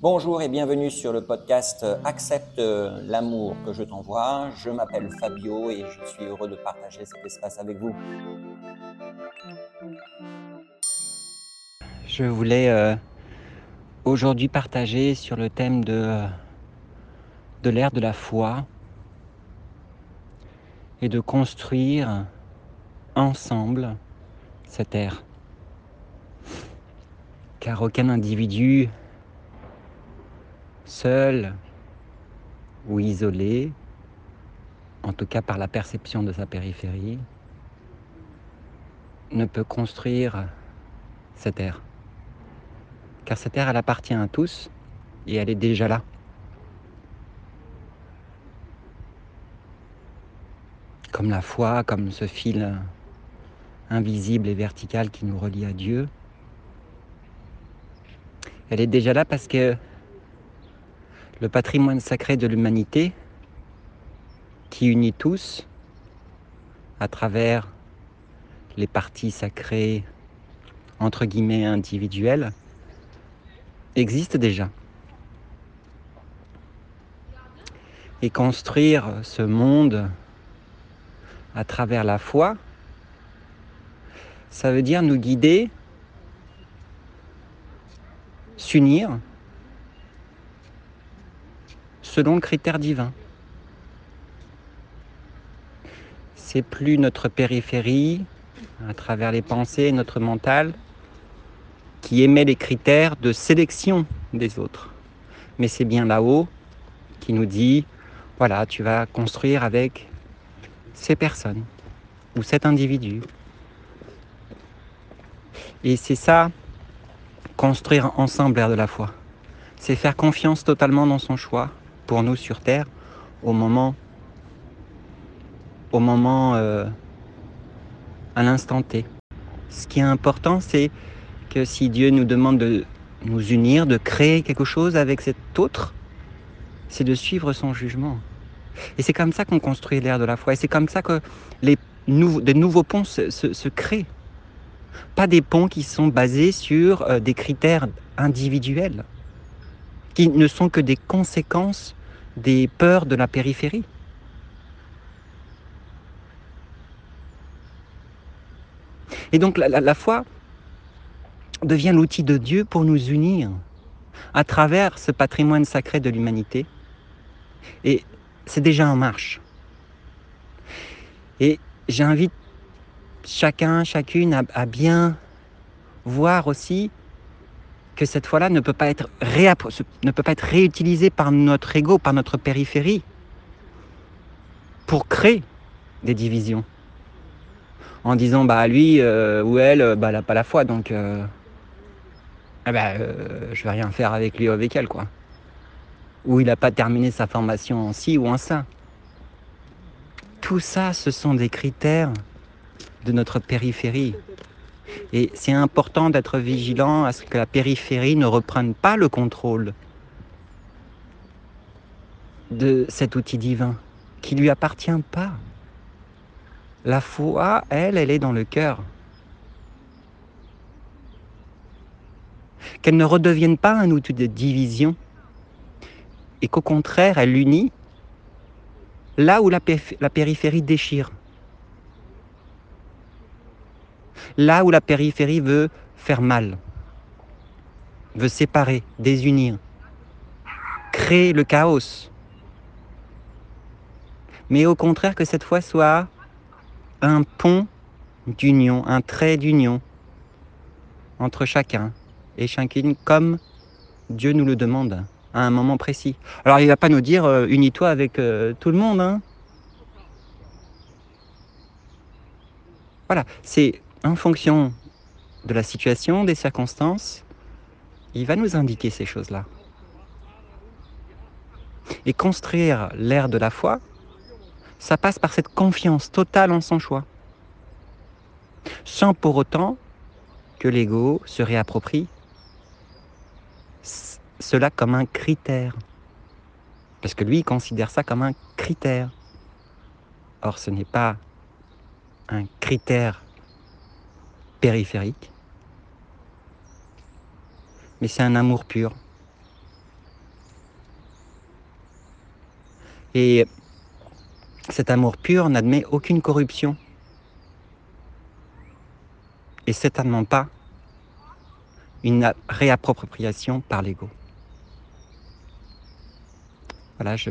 Bonjour et bienvenue sur le podcast Accepte l'amour que je t'envoie. Je m'appelle Fabio et je suis heureux de partager cet espace avec vous. Je voulais euh, aujourd'hui partager sur le thème de, de l'ère de la foi et de construire ensemble cette ère. Car aucun individu seul ou isolé, en tout cas par la perception de sa périphérie, ne peut construire cette ère. Car cette ère, elle appartient à tous et elle est déjà là. Comme la foi, comme ce fil invisible et vertical qui nous relie à Dieu. Elle est déjà là parce que le patrimoine sacré de l'humanité, qui unit tous à travers les parties sacrées entre guillemets individuelles, existe déjà. Et construire ce monde à travers la foi, ça veut dire nous guider, s'unir selon le critère divin. C'est plus notre périphérie, à travers les pensées, notre mental, qui émet les critères de sélection des autres. Mais c'est bien là-haut qui nous dit, voilà, tu vas construire avec ces personnes ou cet individu. Et c'est ça, construire ensemble l'air de la foi. C'est faire confiance totalement dans son choix, pour nous sur Terre au moment, au moment, euh, à l'instant T. Ce qui est important, c'est que si Dieu nous demande de nous unir, de créer quelque chose avec cet autre, c'est de suivre son jugement. Et c'est comme ça qu'on construit l'ère de la foi. Et c'est comme ça que les des nouveaux ponts se, créent. Pas des ponts qui sont basés sur euh, des critères individuels qui ne sont que des conséquences des peurs de la périphérie. Et donc la, foi devient l'outil de Dieu pour nous unir à travers ce patrimoine sacré de l'humanité. Et c'est déjà en marche. Et j'invite chacun, chacune à bien voir aussi que cette fois-là ne peut pas être ne peut pas être réutilisée par notre ego, par notre périphérie, pour créer des divisions. En disant bah lui euh, ou elle, bah, elle n'a pas la foi, donc euh, eh ben, euh, je vais rien faire avec lui ou avec elle quoi. Ou il n'a pas terminé sa formation en ci ou en ça. Tout ça, ce sont des critères de notre périphérie. Et c'est important d'être vigilant à ce que la périphérie ne reprenne pas le contrôle de cet outil divin qui lui appartient pas. La foi, elle, elle est dans le cœur. Qu'elle ne redevienne pas un outil de division et qu'au contraire, elle l'unit là où la périphérie déchire. Là où la périphérie veut faire mal, veut séparer, désunir, créer le chaos. Mais au contraire que cette fois soit un pont d'union, un trait d'union entre chacun et chacune comme Dieu nous le demande à un moment précis. Alors il ne va pas nous dire euh, unis-toi avec euh, tout le monde. Hein voilà, c'est en fonction de la situation, des circonstances, il va nous indiquer ces choses-là. Et construire l'ère de la foi, ça passe par cette confiance totale en son choix. Sans pour autant que l'ego se réapproprie cela comme un critère. Parce que lui, il considère ça comme un critère. Or, ce n'est pas un critère périphérique. mais c'est un amour pur. Et cet amour pur n'admet aucune corruption. Et certainement pas une réappropriation par l'ego. Voilà, je.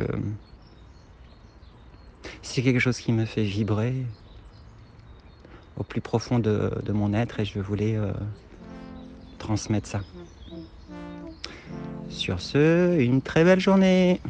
C'est quelque chose qui me fait vibrer plus profond de, mon être et je voulais euh, transmettre ça. Sur ce, une très belle journée.